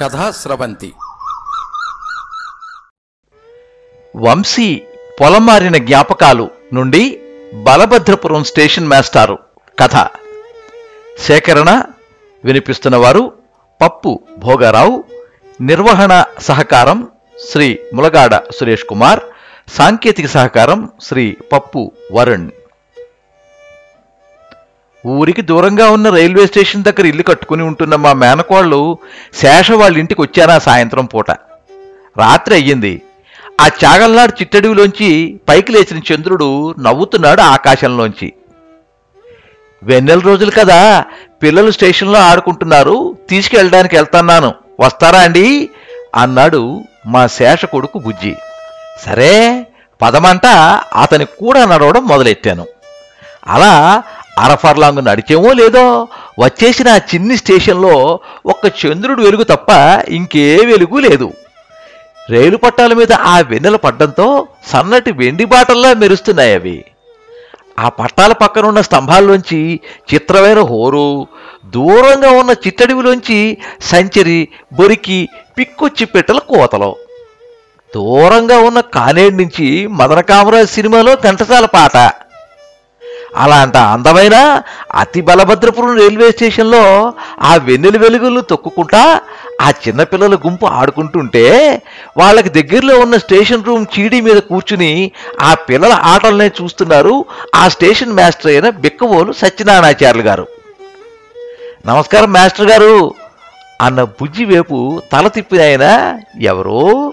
కథా స్రవంతి. వంశీ పొలం మారిన జ్ఞాపకాలు నుండి బలభద్రపురం స్టేషన్ మాస్టారు. కథ. సేకరణ వినిపిస్తున్నవారు పప్పు భోగారావు నిర్వహణ సహకారం శ్రీ ములగాడ సురేష్ కుమార్ సాంకేతిక సహకారం శ్రీ పప్పు వరుణ్. ఊరికి దూరంగా ఉన్న రైల్వే స్టేషన్ దగ్గర ఇల్లు కట్టుకుని ఉంటున్న మా మేనకోళ్ళు శేష వాళ్ళ ఇంటికి వచ్చారా సాయంత్రం పూట. రాత్రి అయ్యింది. ఆ చాగల్నాడు చిట్టడివిలోంచి పైకి లేచిన చంద్రుడు నవ్వుతున్నాడు ఆకాశంలోంచి. వెన్నెల రోజులు కదా పిల్లలు స్టేషన్లో ఆడుకుంటున్నారు తీసుకెళ్ళడానికి వెళ్తున్నాను. వస్తారా అండి? అన్నాడు మా శేష కొడుకు బుజ్జి. సరే పదమంట అతని కూడా నడవడం మొదలెట్టాను. అలా అరఫర్లాంగ్ నడిచేమో లేదో వచ్చేసిన ఆ చిన్ని స్టేషన్లో ఒక్క చంద్రుడు వెలుగు తప్ప ఇంకే వెలుగు లేదు. రైలు పట్టాల మీద ఆ వెన్నెల పడ్డంతో సన్నటి వెండి బాటల్లా మెరుస్తున్నాయి అవి. ఆ పట్టాల పక్కన ఉన్న స్తంభాల్లోంచి చిత్రమైన హోరు దూరంగా ఉన్న చిట్టడివిలోంచి సంచరి బొరికి పిక్కొచ్చి పెట్టల కోతలు. దూరంగా ఉన్న కానేడు నుంచి మదనకామరాజ్ సినిమాలో ఘంటసాల పాట. అలాంటి అందమైన అతి బలభద్రపురం రైల్వే స్టేషన్లో ఆ వెన్నెల వెలుగులు తొక్కుకుంటా ఆ చిన్నపిల్లల గుంపు ఆడుకుంటుంటే వాళ్ళకి దగ్గరలో ఉన్న స్టేషన్ రూమ్ చీడీ మీద కూర్చుని ఆ పిల్లల ఆటలనే చూస్తున్నారు ఆ స్టేషన్ మాస్టర్ అయిన బిక్కవోలు సత్యనారాయణాచార్యులు గారు. నమస్కారం మాస్టర్ గారు అన్న బుజ్జి వైపు తల తిప్పిన ఆయన ఎవరో?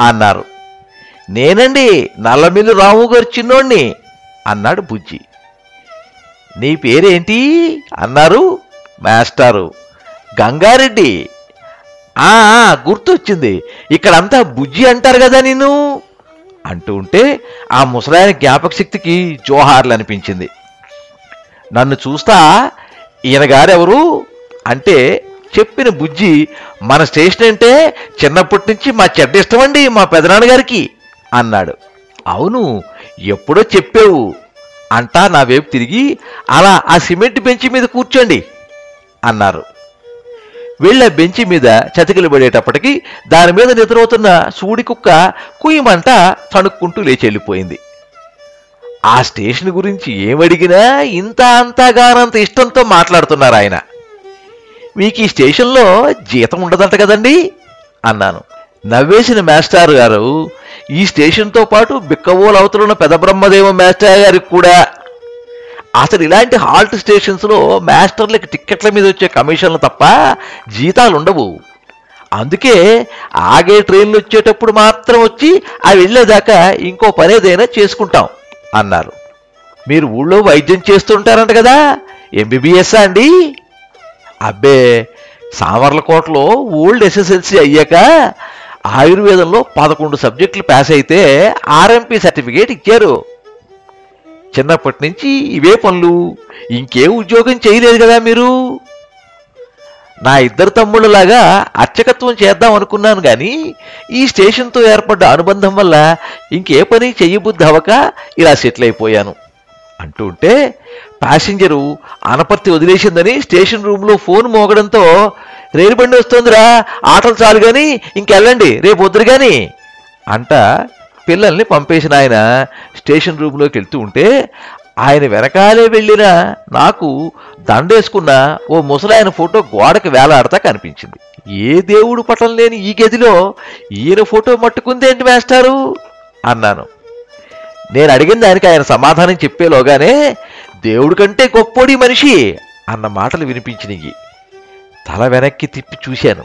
అన్నారు. నేనండి నల్లమిల్లు రాము గారు చిన్నోణ్ణి అన్నాడు బుజ్జి. నీ పేరేంటి? అన్నారు మాస్టారు. గంగారెడ్డి. ఆ గుర్తొచ్చింది. ఇక్కడంతా బుజ్జి అంటారు కదా నిన్ను? అంటూ ఉంటే ఆ ముసలాయన జ్ఞాపక శక్తికి జోహార్లు అనిపించింది నన్ను చూస్తా ఈయన గారెవరు? అంటే చెప్పిన బుజ్జి మన స్టేషన్ అంటే చిన్నప్పటి నుంచి మా చెడ్డ ఇష్టమండి మా పెదనాన్నగారికి అన్నాడు. అవును ఎప్పుడో చెప్పావు. అంటా నా వైపు తిరిగి అలా ఆ సిమెంట్ బెంచి మీద కూర్చోండి అన్నారు. వెళ్ళే బెంచి మీద చతికిలు పడేటప్పటికి దాని మీద నిద్రవుతున్న సూడి కుక్క కుయ్యమంట తణుక్కుంటూ లేచి వెళ్ళిపోయింది. ఆ స్టేషన్ గురించి ఏమడిగినా ఇంత అంతగానంత ఇష్టంతో మాట్లాడుతున్నారు ఆయన. మీకు ఈ స్టేషన్లో జీతం ఉండదంట కదండి అన్నాను. నవ్వేసిన మాస్టర్ గారు ఈ స్టేషన్తో పాటు బిక్కవోలు అవతలున్న పెద్ద బ్రహ్మదేవ మాస్టర్ గారికి కూడా. అసలు ఇలాంటి హాల్ట్ స్టేషన్స్లో మాస్టర్లకి టిక్కెట్ల మీద వచ్చే కమిషన్లు తప్ప జీతాలు ఉండవు. అందుకే ఆగే ట్రైన్లు వచ్చేటప్పుడు మాత్రం వచ్చి అవి వెళ్ళేదాకా ఇంకో పని ఏదైనా చేసుకుంటాం అన్నారు. మీరు ఊళ్ళో వైద్యం చేస్తుంటారంట కదా ఎంబీబీఎస్ అండి? అబ్బే సామర్లకోటలో ఓల్డ్ ఎస్ఎస్ఎల్సి అయ్యాక ఆయుర్వేదంలో పదకొండు సబ్జెక్టులు పాస్ అయితే ఆర్ఎంపీ సర్టిఫికేట్ ఇచ్చారు. చిన్నప్పటి నుంచి ఇవే పనులు. ఇంకే ఉద్యోగం చేయలేదు కదా మీరు? నా ఇద్దరు తమ్ముళ్ళలాగా అర్చకత్వం చేద్దాం అనుకున్నాను కానీ ఈ స్టేషన్తో ఏర్పడ్డ అనుబంధం వల్ల ఇంకే పని చెయ్యబుద్ధి అవ్వక ఇలా సెటిల్ అయిపోయాను. అంటూ ఉంటే ప్యాసింజరు అనపర్తి వదిలేసిందని స్టేషన్ రూమ్లో ఫోన్ మోగడంతో రైలు బండి వస్తుందిరా ఆటలు చాలు కానీ ఇంకెళ్ళండి రేపు వద్దురు కానీ అంట పిల్లల్ని పంపేసిన ఆయన స్టేషన్ రూమ్లోకి వెళ్తూ ఉంటే ఆయన వెనకాలే వెళ్ళిన నాకు దండేసుకున్న ఓ ముసలాయన ఫోటో గోడకి వేలాడతా కనిపించింది. ఏ దేవుడు పటం లేని ఈ గదిలో ఈయన ఫోటో మట్టుకుందేంటి వేస్తారు అన్నాను. నేను అడిగిన దానికి ఆయన సమాధానం చెప్పేలోగానే దేవుడి కంటే గొప్పోడి మనిషి అన్న మాటలు వినిపించినవి తల వెనక్కి తిప్పి చూశాను.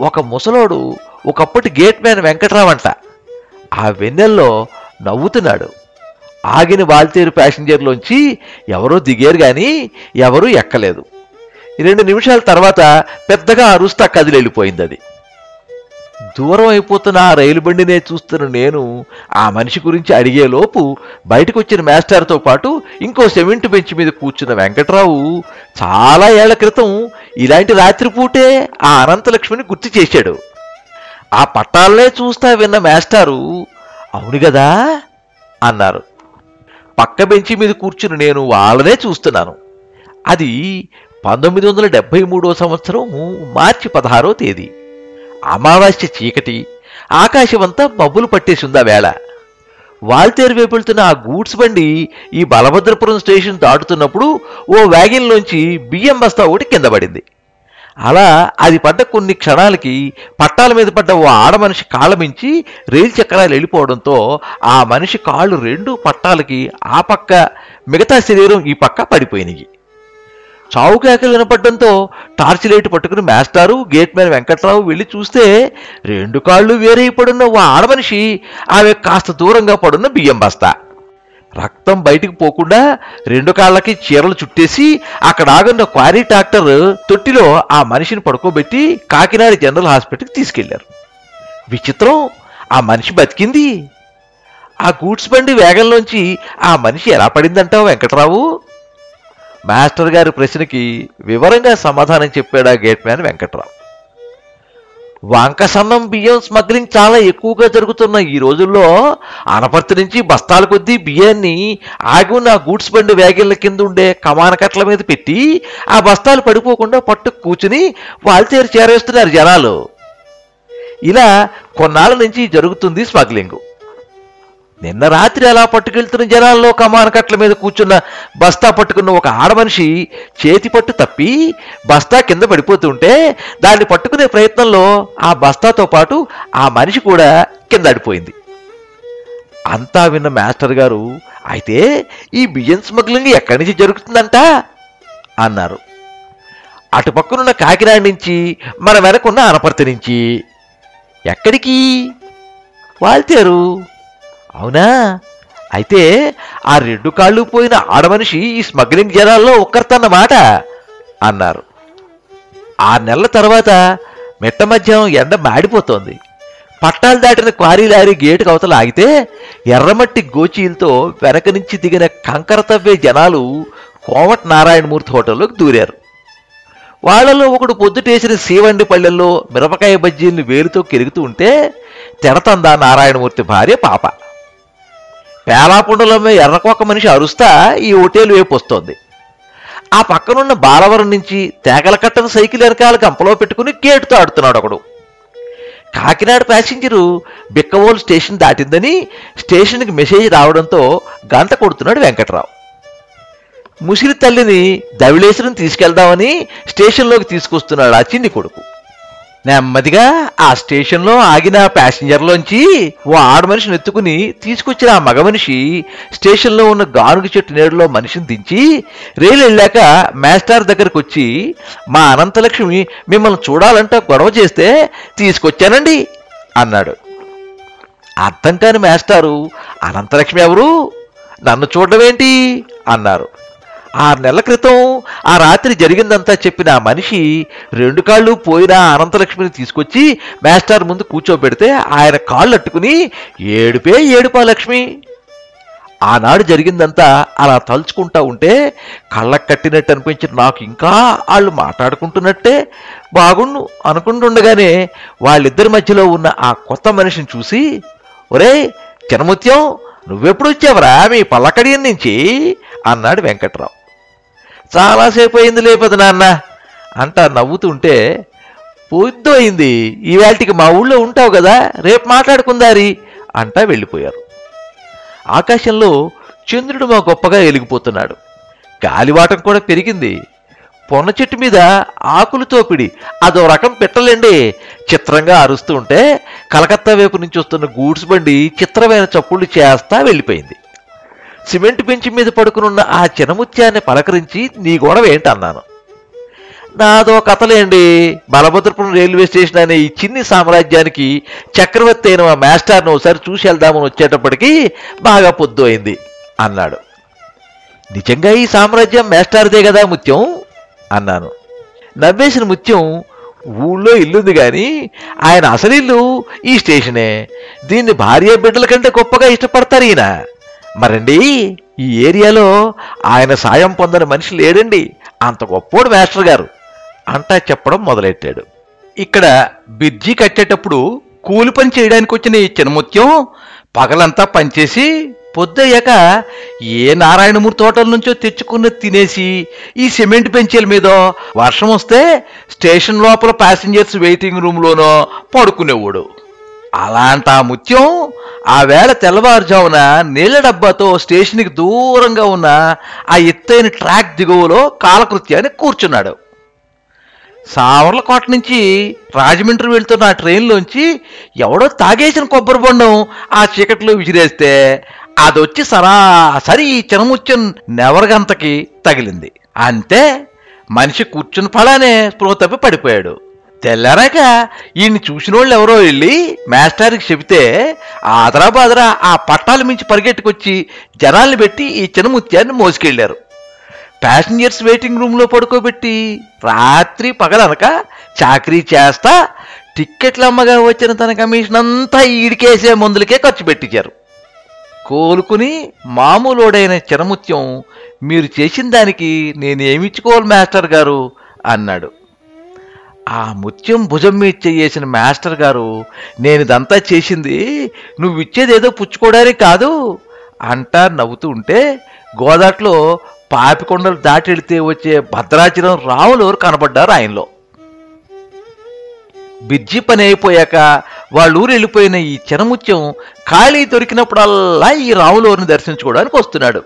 ఒక ముసలోడు ఒకప్పటి గేట్ మ్యాన్ వెంకట్రావంట. ఆ వెన్నెల్లో నవ్వుతున్నాడు. ఆగిన వాల్తేరు ప్యాసింజర్లోంచి ఎవరో దిగారు కానీ ఎవరూ ఎక్కలేదు. రెండు నిమిషాల తర్వాత పెద్దగా అరుస్తా కదిలి వెళ్ళిపోయింది అది దూరం అయిపోతున్న ఆ రైలు బండినే చూస్తున్న నేను ఆ మనిషి గురించి అడిగేలోపు బయటకు వచ్చిన మాస్టర్తో పాటు ఇంకో సిమెంట్ బెంచ్ మీద కూర్చున్న వెంకట్రావు చాలా ఏళ్ళ క్రితం ఇలాంటి రాత్రిపూటే ఆ అనంతలక్ష్మిని గుర్తు చేశాడు. ఆ పట్టాలనే చూస్తా విన్న మాస్టారు అవును కదా అన్నారు. పక్క బెంచి మీద కూర్చుని నేను వాళ్ళనే చూస్తున్నాను. అది పంతొమ్మిది వందల డెబ్బై మూడో సంవత్సరం మార్చి పదహారో తేదీ. అమావాస్య చీకటి ఆకాశమంతా మబ్బులు పట్టేసిందా వేళ. వాల్తేరు వైపు వెళ్తున్న ఆ గూడ్స్ బండి ఈ బలభద్రపురం స్టేషన్ దాటుతున్నప్పుడు ఓ వ్యాగిన్లోంచి బియ్యం బస్తా ఒకటి కింద పడింది. అలా అది పడ్డ కొన్ని క్షణాలకి పట్టాల మీద పడ్డ ఓ ఆడమనిషి కాళ్ళ మించి రైలు చక్రాలు వెళ్ళిపోవడంతో ఆ మనిషి కాళ్ళు రెండు పట్టాలకి ఆ పక్క మిగతా శరీరం ఈ పక్క పడిపోయినాయి. చావు కేకలు వినపడడంతో టార్చ్ లైట్ పట్టుకుని మాస్టారు గేట్ మ్యాన్ వెంకట్రావు వెళ్ళి చూస్తే రెండు కాళ్ళు వేరే పడున్న ఓ ఆడమనిషి ఆమె కాస్త దూరంగా పడున్న బియ్యం బస్తా. రక్తం బయటికి పోకుండా రెండు కాళ్ళకి చీరలు చుట్టేసి అక్కడ ఆగున్న క్వారీ డాక్టర్ తొట్టిలో ఆ మనిషిని పడుకోబెట్టి కాకినాడ జనరల్ హాస్పిటల్కి తీసుకెళ్ళారు. విచిత్రం ఆ మనిషి బతికింది. ఆ గూడ్స్ బండి వేగంలోంచి ఆ మనిషి ఎలా పడిందంటావు వెంకట్రావు? మాస్టర్ గారి ప్రశ్నకి వివరంగా సమాధానం చెప్పాడు ఆ గేట్ మ్యాన్ వెంకట్రావు? వంక సన్నం బియ్యం స్మగ్లింగ్ చాలా ఎక్కువగా జరుగుతున్న ఈ రోజుల్లో అనపర్తి నుంచి బస్తాల కొద్దీ బియ్యాన్ని ఆగి ఉన్న గూడ్స్ బండి వ్యాగిళ్ళ కింద ఉండే కమానకట్ల మీద పెట్టి ఆ బస్తాలు పడిపోకుండా పట్టు కూర్చుని వాల్తేరు చేరేస్తున్నారు జనాలు. ఇలా కొన్నాళ్ళ నుంచి జరుగుతుంది స్మగ్లింగు. నిన్న రాత్రి అలా పట్టుకెళ్తున్న జనాల్లో కమానకట్ల మీద కూర్చున్న బస్తా పట్టుకున్న ఒక ఆడమనిషి చేతి పట్టు తప్పి బస్తా కింద పడిపోతుంటే దాన్ని పట్టుకునే ప్రయత్నంలో ఆ బస్తాతో పాటు ఆ మనిషి కూడా కింద అడిపోయింది అంతా విన్న మాస్టర్ గారు అయితే ఈ బియ్యం స్మగ్లింగ్ ఎక్కడి నుంచి జరుగుతుందంట? అన్నారు. అటు పక్కనున్న కాకినాడ నుంచి మన వెనకున్న అనపర్తి నుంచి. ఎక్కడికి? వాళ్తారు అవునా? అయితే ఆ రెండు కాళ్ళు పోయిన ఆడమనిషి ఈ స్మగ్లింగ్ జనాల్లో ఒక్కరితన్నమాట అన్నారు. ఆరు నెలల తర్వాత మిట్ట మధ్యాహ్నం ఎండ మాడిపోతోంది. పట్టాలు దాటిన క్వారీ లారీ గేటుకు అవతల ఆగితే ఎర్రమట్టి గోచీలతో వెనక నుంచి దిగిన కంకర తవ్వే జనాలు కోమట్ నారాయణమూర్తి హోటల్లోకి దూరారు. వాళ్ళలో ఒకడు పొద్దుటేసిన సీవండి పళ్ళెల్లో మిరపకాయ బజ్జీల్ని వేలుతో కెరుగుతూ ఉంటే తెరతందా నారాయణమూర్తి భార్య పాప. పేలాపుండలమ్మే ఎర్రకొక్క మనిషి అరుస్తా ఈ ఓటేలు వైపు వస్తోంది. ఆ పక్కనున్న బాలవరం నుంచి తేగల కట్టను సైకిల్ వెనకాల కంపలో పెట్టుకుని గేటుతో ఆడుతున్నాడు ఒకడు. కాకినాడ ప్యాసింజరు బిక్కవోలు స్టేషన్ దాటిందని స్టేషన్కి మెసేజ్ రావడంతో గంట కొడుతున్నాడు వెంకట్రావు. ముసిరి తల్లిని దవిళేశ్వరం తీసుకెళ్దామని స్టేషన్లోకి తీసుకొస్తున్నాడు ఆ చిన్ని కొడుకు. నెమ్మదిగా ఆ స్టేషన్లో ఆగిన ప్యాసింజర్లోంచి ఓ ఆడమనిషిని ఎత్తుకుని తీసుకొచ్చిన ఆ మగ మనిషి స్టేషన్లో ఉన్న గానుగ చెట్టు నీడలో మనిషిని దించి రైలు వెళ్ళాక మేస్టార్ దగ్గరకు వచ్చి మా అనంతలక్ష్మి మిమ్మల్ని చూడాలంటే గొడవ చేస్తే తీసుకొచ్చానండి అన్నాడు. అర్థం కాని మేస్టారు అనంతలక్ష్మి ఎవరు? నన్ను చూడడమేంటి అన్నారు. ఆరు నెలల క్రితం ఆ రాత్రి జరిగిందంతా చెప్పిన ఆ మనిషి రెండు కాళ్ళు పోయిన అనంతలక్ష్మిని తీసుకొచ్చి మేస్టార్ ముందు కూర్చోబెడితే ఆయన కాళ్ళు అట్టుకుని ఏడుపే ఏడుపా లక్ష్మి. ఆనాడు జరిగిందంతా అలా తలుచుకుంటా ఉంటే కళ్ళకు కట్టినట్టు అనిపించిన నాకు ఇంకా వాళ్ళు మాట్లాడుకుంటున్నట్టే బాగుండు అనుకుంటుండగానే వాళ్ళిద్దరి మధ్యలో ఉన్న ఆ కొత్త మనిషిని చూసి ఒరే చినముత్యం నువ్వెప్పుడు వచ్చావరా మీ పల్లకడియన్ నుంచి? అన్నాడు వెంకట్రావు. చాలాసేపు అయింది లేపదు నాన్న. అంటా నవ్వుతుంటే పొద్దు అయింది ఈవేళకి మా ఊళ్ళో ఉంటావు కదా రేపు మాట్లాడుకుందారి అంటా వెళ్ళిపోయారు. ఆకాశంలో చంద్రుడు మా గొప్పగా వెలిగిపోతున్నాడు గాలివాటం కూడా పెరిగింది. పొన్న చెట్టు మీద ఆకులు తోపిడి అదో రకం పెట్టలేండి. చిత్రంగా అరుస్తూ ఉంటే కలకత్తా వైపు నుంచి వస్తున్న గూడ్స్ బండి చిత్రమైన చప్పుళ్ళు చేస్తా వెళ్ళిపోయింది. సిమెంట్ బెంచ్ మీద పడుకునున్న ఆ చినముత్యాన్ని పలకరించి నీ గొడవ ఏంటన్నాను? నాదో కథలేండి. బలభద్రపురం రైల్వే స్టేషన్ అనే ఈ చిన్ని సామ్రాజ్యానికి చక్రవర్తి అయిన మా మాస్టర్ను ఒకసారి చూసి వెళ్దామని వచ్చేటప్పటికి బాగా పొద్దు అయింది అన్నాడు. నిజంగా ఈ సామ్రాజ్యం మాస్టర్దే కదా ముత్యం? అన్నాను. నవ్వేసిన ముత్యం ఊళ్ళో ఇల్లుంది కానీ ఆయన అసలిల్లు ఈ స్టేషనే. దీన్ని భార్య బిడ్డల కంటే గొప్పగా ఇష్టపడతారు ఈయన. మరండి ఈ ఏరియాలో ఆయన సాయం పొందని మనిషి లేడండి. అంత గొప్పోడు మాస్టర్ గారు. అంటా చెప్పడం మొదలెట్టాడు. ఇక్కడ బిర్జీ కట్టేటప్పుడు కూలి పని చేయడానికి వచ్చిన ఈ చిన్నముత్యం పగలంతా పనిచేసి పొద్దయ్యాక ఏ నారాయణమూర్తి హోటల్ నుంచో తెచ్చుకున్న తినేసి ఈ సిమెంట్ పెంచేల మీద వర్షం వస్తే స్టేషన్ లోపల ప్యాసింజర్స్ వెయిటింగ్ రూమ్లోనో పడుకునేవాడు. అలాంటి ఆ ముత్యం ఆ వేళ తెల్లవారుజామున నీళ్ళ డబ్బాతో స్టేషన్కి దూరంగా ఉన్న ఆ ఎత్తైన ట్రాక్ దిగువలో కాలకృత్యాన్ని కూర్చున్నాడు. సావర్లకోట నుంచి రాజమండ్రి వెళ్తున్న ఆ ట్రైన్లోంచి ఎవడో తాగేసిన కొబ్బరి బొండం ఆ చీకట్లో విసిరేస్తే అదొచ్చి సరాసరి ఈ చినముత్యం నెవరగంతకి తగిలింది. అంతే మనిషి కూర్చుని ఫలానే స్పృహ తప్పి పడిపోయాడు. తెల్లారాక ఈయన్ని చూసిన వాళ్ళు ఎవరో వెళ్ళి మాస్టర్కి చెబితే ఆదరా బాదరా ఆ పట్టాల మించి పరిగెట్టుకొచ్చి జనాల్ని పెట్టి ఈ చిన్నముత్యాన్ని మోసుకెళ్ళారు ప్యాసింజర్స్ వెయిటింగ్ రూమ్లో పడుకోబెట్టి రాత్రి పగలనక చాకరీ చేస్తా టిక్కెట్లు అమ్మగా వచ్చిన తన కమిషన్ అంతా ఈడికేసే మందులకే ఖర్చు పెట్టించారు. కోలుకుని మామూలుడైన చిరముత్యం మీరు చేసిన దానికి నేనేమిచ్చుకోవాలి మాస్టర్ గారు అన్నాడు. ఆ ముత్యం భుజం మీద చేసిన మాస్టర్ గారు నేను ఇదంతా చేసింది నువ్వు ఇచ్చేదేదో పుచ్చుకోవడానికి కాదు అంటా నవ్వుతూ ఉంటే గోదాట్లో పాపికొండలు దాటి వెళితే వచ్చే భద్రాచలం రాములు కనబడ్డారు ఆయనలో. బిజ్జి పని అయిపోయాక వాళ్ళూరు వెళ్ళిపోయిన ఈ చినముత్యం ఖాళీ దొరికినప్పుడల్లా ఈ రాములోని దర్శించుకోవడానికి వస్తున్నాడు.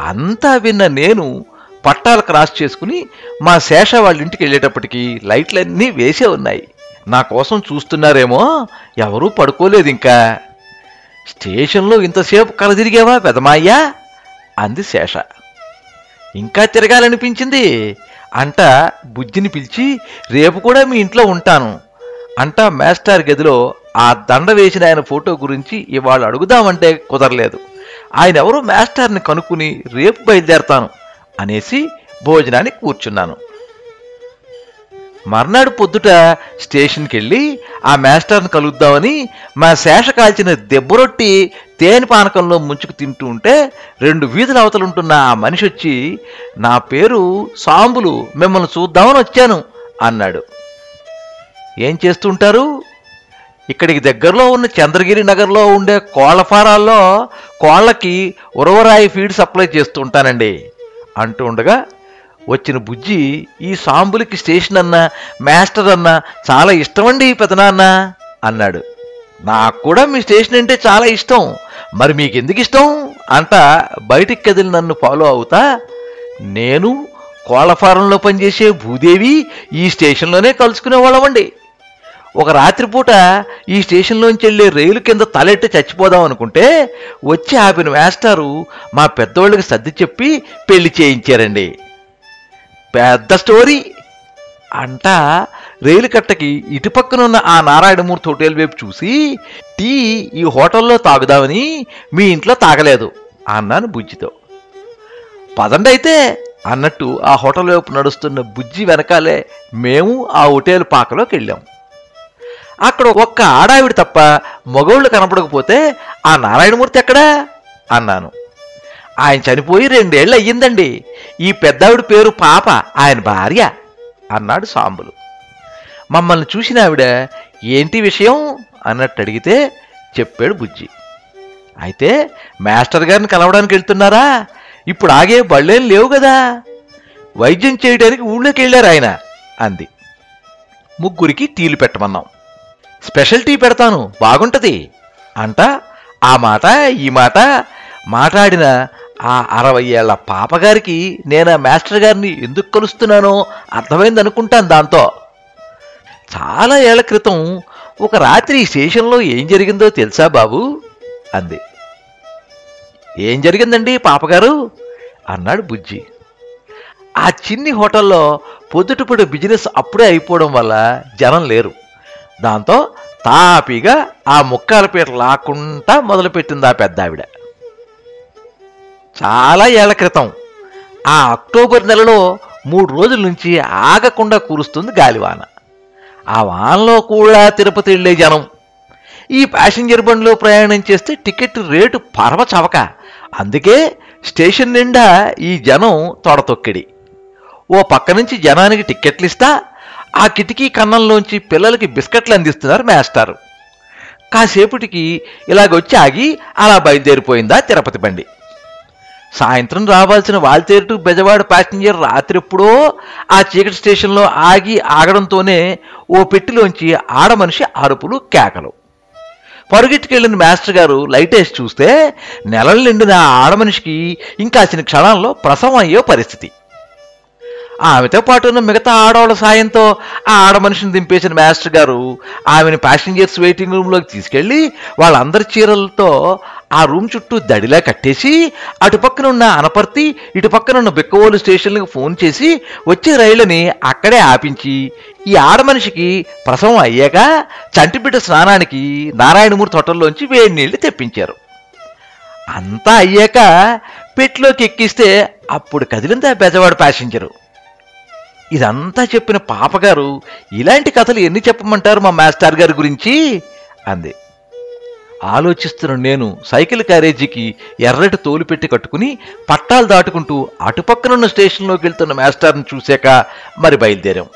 అంతా విన్న నేను పట్టాలు క్రాస్ చేసుకుని మా శేష వాళ్ళ ఇంటికి వెళ్ళేటప్పటికి లైట్లన్నీ వేసే ఉన్నాయి. నా కోసం చూస్తున్నారేమో ఎవరూ పడుకోలేదు ఇంకా. స్టేషన్లో ఇంతసేపు కలదిరిగావా పెదమాయ్యా? అంది శేష. ఇంకా తిరగాలనిపించింది. అంట బుజ్జిని పిలిచి రేపు కూడా మీ ఇంట్లో ఉంటాను. అంట మేస్టార్ గదిలో ఆ దండ వేసిన ఆయన ఫోటో గురించి ఇవాళ అడుగుదామంటే కుదరలేదు. ఆయన ఎవరో మాస్టర్ని కనుక్కుని రేపు బయలుదేరతాను. అనేసి భోజనానికి కూర్చున్నాను. మర్నాడు పొద్దుట స్టేషన్కి వెళ్ళి ఆ మాస్టర్ని కలుద్దామని మా శేష కాల్చిన దెబ్బరొట్టి తేనె పానకంలో ముంచుకు తింటూ ఉంటే రెండు వీధుల అవతలుంటున్న ఆ మనిషి వచ్చి నా పేరు సాంబులు మిమ్మల్ని చూద్దామని వచ్చాను అన్నాడు. ఏం చేస్తుంటారు ఇక్కడికి దగ్గరలో ఉన్న చంద్రగిరి నగర్లో ఉండే కోళ్ళ ఫారాల్లో కోళ్ళకి ఉరవరాయి ఫీడ్ సప్లై చేస్తూ ఉంటానండి. అంటూ ఉండగా వచ్చిన బుజ్జి ఈ సాంబులకి స్టేషన్ అన్న మాస్టర్ అన్న చాలా ఇష్టమండి పెదనాన్న అన్నాడు. నాకు కూడా మీ స్టేషన్ అంటే చాలా ఇష్టం. మరి మీకు ఎందుకు ఇష్టం? అంట బయటికి కదిలి నన్ను ఫాలో అవుతా? నేను కోళ్ళ ఫారంలో పనిచేసే భూదేవి ఈ స్టేషన్లోనే కలుసుకునేవాళ్ళమండి. ఒక రాత్రిపూట ఈ స్టేషన్లోంచి వెళ్ళే రైలు కింద తలెట్టి చచ్చిపోదాం అనుకుంటే వచ్చి ఆపిన మాస్టారు మా పెద్దవాళ్ళకి సర్ది చెప్పి పెళ్ళి చేయించారండి. పెద్ద స్టోరీ. అంట రైలు కట్టకి ఇటుపక్కనున్న ఆ నారాయణమూర్తి హోటల్ వైపు చూసి టీ ఈ హోటల్లో తాగుదామని మీ ఇంట్లో తాగలేదు అన్నాను బుజ్జితో. పదండి అయితే అన్నట్టు ఆ హోటల్ వైపు నడుస్తున్న బుజ్జి వెనకాలే మేము ఆ హోటల్ పాకలోకి వెళ్ళాం. అక్కడ ఒక్క ఆడావిడ తప్ప మగవుళ్ళు కనపడకపోతే ఆ నారాయణమూర్తి ఎక్కడా? అన్నాను. ఆయన చనిపోయి రెండేళ్ళు అయ్యిందండి. ఈ పెద్దావిడ పేరు పాప ఆయన భార్య అన్నాడు సాంబులు. మమ్మల్ని చూసిన ఆవిడ ఏంటి విషయం? అన్నట్టు అడిగితే చెప్పాడు బుజ్జి. అయితే మాస్టర్ గారిని కలవడానికి వెళ్తున్నారా? ఇప్పుడు ఆగే బళ్ళేం లేవు కదా. వైద్యం చేయడానికి ఊళ్ళోకి వెళ్ళారు ఆయన అంది. ముగ్గురికి టీలు పెట్టమన్నాం. స్పెషల్ టీ పెడతాను బాగుంటుంది. అంట ఆ మాట ఈ మాట మాట్లాడిన ఆ అరవై ఏళ్ళ పాపగారికి నేను ఆ మాస్టర్ గారిని ఎందుకు కలుస్తున్నానో అర్థమైందనుకుంటాను దాంతో. చాలా ఏళ్ళ క్రితం ఒక రాత్రి ఈ స్టేషన్లో ఏం జరిగిందో తెలుసా బాబు? అంది. ఏం జరిగిందండి పాపగారు? అన్నాడు బుజ్జి. ఆ చిన్ని హోటల్లో పొద్దుటప్పుడు బిజినెస్ అప్పుడే అయిపోవడం వల్ల జనం లేరు. దాంతో తాపిగా ఆ ముక్కాల పీట లాక్కుంటా మొదలుపెట్టింది ఆ పెద్ద ఆవిడ చాలా ఏళ్ళ క్రితం ఆ అక్టోబర్ నెలలో మూడు రోజుల నుంచి ఆగకుండా కురుస్తుంది గాలివాన. ఆ వానలో కూడా తిరుపతి వెళ్ళే జనం ఈ ప్యాసింజర్ బండిలో ప్రయాణం చేస్తే టికెట్ రేటు పరమ చవక అందుకే స్టేషన్ నిండా ఈ జనం తొడతొక్కిడి. ఓ పక్క నుంచి జనానికి టిక్కెట్లు ఇస్తా ఆ కిటికీ కన్నంలోంచి పిల్లలకి బిస్కెట్లు అందిస్తున్నారు మేస్టారు. కాసేపటికి ఇలాగొచ్చి ఆగి అలా బయలుదేరిపోయిందా తిరుపతి బండి. సాయంత్రం రావాల్సిన వాల్తేరు టు బెజవాడ ప్యాసింజర్ రాత్రిప్పుడో ఆ చీకటి స్టేషన్లో ఆగి ఆగడంతోనే ఓ పెట్టిలోంచి ఆడ మనిషి అరుపులు కేకలు. పరుగెట్టుకెళ్ళిన మాస్టర్ గారు లైట్ వేసి చూస్తే నెలలు నిండిన ఆ ఆడమనిషికి ఇంకాసిన క్షణాల్లో ప్రసవం అయ్యే పరిస్థితి. ఆమెతో పాటు ఉన్న మిగతా ఆడవాళ్ళ సాయంతో ఆ ఆడ మనిషిని దింపేసిన మాస్టర్ గారు ఆమెను ప్యాసింజర్స్ వెయిటింగ్ రూమ్లోకి తీసుకెళ్ళి వాళ్ళందరి చీరలతో ఆ రూమ్ చుట్టూ దడిలా కట్టేసి అటు పక్కన ఉన్న అనపర్తి ఇటు పక్కన ఉన్న బిక్కవోలు స్టేషన్లకు ఫోన్ చేసి వచ్చే రైళ్ళని అక్కడే ఆపించి ఈ ఆడ మనిషికి ప్రసవం అయ్యాక చంటిబిడ్డ స్నానానికి నారాయణమూర్తి హోటల్లోంచి వేడి నీళ్ళు తెప్పించారు. అంతా అయ్యాక పెట్లోకి ఎక్కిస్తే అప్పుడు కదిలిందా బెజవాడ ప్యాసింజరు. ఇదంతా చెప్పిన పాపగారు ఇలాంటి కథలు ఎన్ని చెప్పమంటారు మా మాస్టర్ గారి గురించి? అంది. ఆలోచిస్తున్న నేను సైకిల్ క్యారేజీకి ఎర్రటి తోలు పెట్టి కట్టుకుని పట్టాలు దాటుకుంటూ అటుపక్కనున్న స్టేషన్లోకి వెళ్తున్న మాస్టర్ని చూశాక మరి బయలుదేరాం.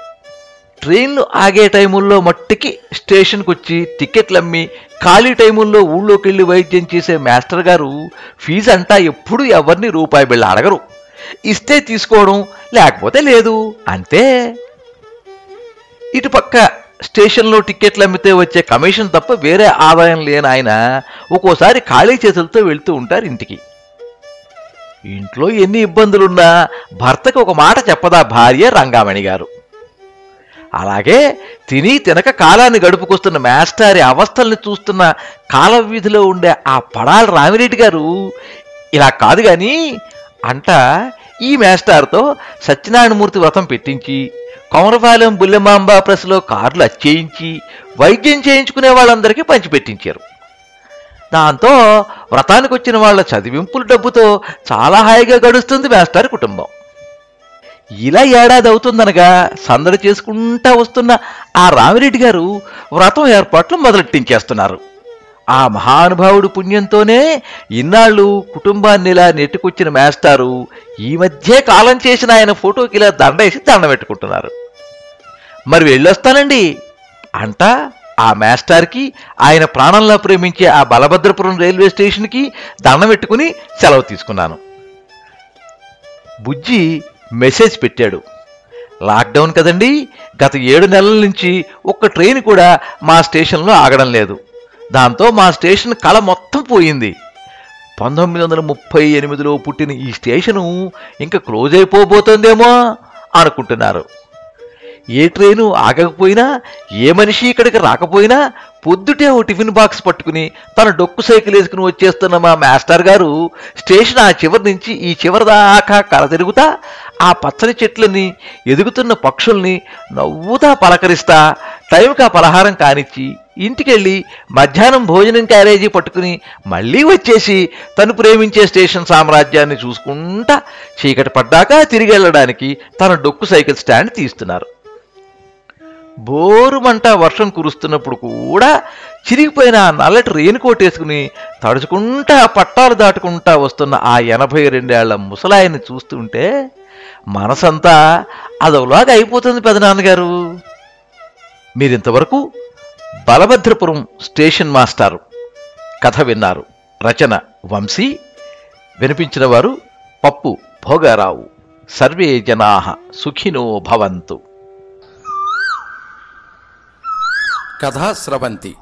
ట్రైన్లు ఆగే టైముల్లో మట్టికి స్టేషన్కి వచ్చి టికెట్లు అమ్మి ఖాళీ టైముల్లో ఊళ్ళోకి వెళ్ళి వైద్యం చేసే మాస్టర్ గారు ఫీజు అంటా ఎప్పుడూ ఎవరిని రూపాయి బిళ్ళ అడగరు. ఇస్తే తీసుకోవడం లేకపోతే లేదు. అంతే. ఇటుపక్క స్టేషన్లో టికెట్లు అమ్మితే వచ్చే కమిషన్ తప్ప వేరే ఆదాయం లేని ఆయన ఒక్కోసారి ఖాళీ చేతులతో వెళ్తూ ఉంటారు ఇంటికి. ఇంట్లో ఎన్ని ఇబ్బందులున్నా భర్తకు ఒక మాట చెప్పదా భార్య రంగామణి గారు. అలాగే తిని తినక కాలాన్ని గడుపుకొస్తున్న మేస్టారి అవస్థల్ని చూస్తున్న కాల వీధిలో ఉండే ఆ పడాల రామిరెడ్డి గారు ఇలా కాదు కానీ అంట ఈ మేస్టార్తో సత్యనారాయణమూర్తి వ్రతం పెట్టించి కొమరపాలెం బుల్లెమాంబ ప్రెస్లో కార్లు అచ్చేయించి వైద్యం చేయించుకునే వాళ్ళందరికీ పంచిపెట్టించారు. దాంతో వ్రతానికి వచ్చిన వాళ్ళ చదివింపుల డబ్బుతో చాలా హాయిగా గడుస్తుంది మేస్టార్ కుటుంబం. ఇలా ఏడాది అవుతుందనగా సందడి చేసుకుంటా వస్తున్న ఆ రామిరెడ్డి గారు వ్రతం ఏర్పాట్లు మొదలెట్టించేస్తున్నారు. ఆ మహానుభావుడు పుణ్యంతోనే ఇన్నాళ్ళు కుటుంబాన్ని ఇలా నెట్టుకొచ్చిన మేస్టారు ఈ మధ్యే కాలం చేసిన ఆయన ఫోటోకి ఇలా దండేసి దండం పెట్టుకుంటున్నారు. మరి వెళ్ళొస్తానండి. అంట ఆ మేస్టార్కి ఆయన ప్రాణంలో ప్రేమించే ఆ బలభద్రపురం రైల్వే స్టేషన్కి దండం పెట్టుకుని సెలవు తీసుకున్నాను. బుజ్జి మెసేజ్ పెట్టాడు. లాక్డౌన్ కదండి గత ఏడు నెలల నుంచి ఒక్క ట్రైన్ కూడా మా స్టేషన్లో ఆగడం లేదు. దాంతో మా స్టేషన్ కళ మొత్తం పోయింది. పంతొమ్మిది వందల ముప్పై ఎనిమిదిలో పుట్టిన ఈ స్టేషను ఇంకా క్లోజ్ అయిపోబోతోందేమో అనుకుంటున్నారు. ఏ ట్రైను ఆగకపోయినా ఏ మనిషి ఇక్కడికి రాకపోయినా పొద్దుటే ఓ టిఫిన్ బాక్స్ పట్టుకుని తన డొక్కు సైకిల్ వేసుకుని వచ్చేస్తున్న మా మాస్టర్ గారు స్టేషన్ ఆ చివరి నుంచి ఈ చివరి దాకా కర తిరుగుతా ఆ పచ్చని చెట్లని ఎదుగుతున్న పక్షుల్ని నవ్వుతా పలకరిస్తా టైంకి ఆ పలహారం కానిచ్చి ఇంటికెళ్ళి మధ్యాహ్నం భోజనం క్యారేజీ పట్టుకుని మళ్ళీ వచ్చేసి తను ప్రేమించే స్టేషన్ సామ్రాజ్యాన్ని చూసుకుంటా చీకటి పడ్డాక తిరిగి వెళ్ళడానికి తన డొక్కు సైకిల్ స్టాండ్ తీస్తున్నారు. బోరుమంట వర్షం కురుస్తున్నప్పుడు కూడా చిరిగిపోయిన ఆ నల్లటి రెయిన్కోట్ వేసుకుని తడుచుకుంటా పట్టాలు దాటుకుంటా వస్తున్న ఆ ఎనభై రెండేళ్ళ ముసలాయన్ని చూస్తుంటే మనసంతా అదోలాగా అయిపోతుంది పెదనాన్నగారు మీరింతవరకు బలభద్రపురం స్టేషన్ మాస్టారు. కథ విన్నారు రచన వంశీ వినిపించిన వారు పప్పు భోగారావు. సర్వే జనా సుఖినో భవంతు. కథా స్రవంతి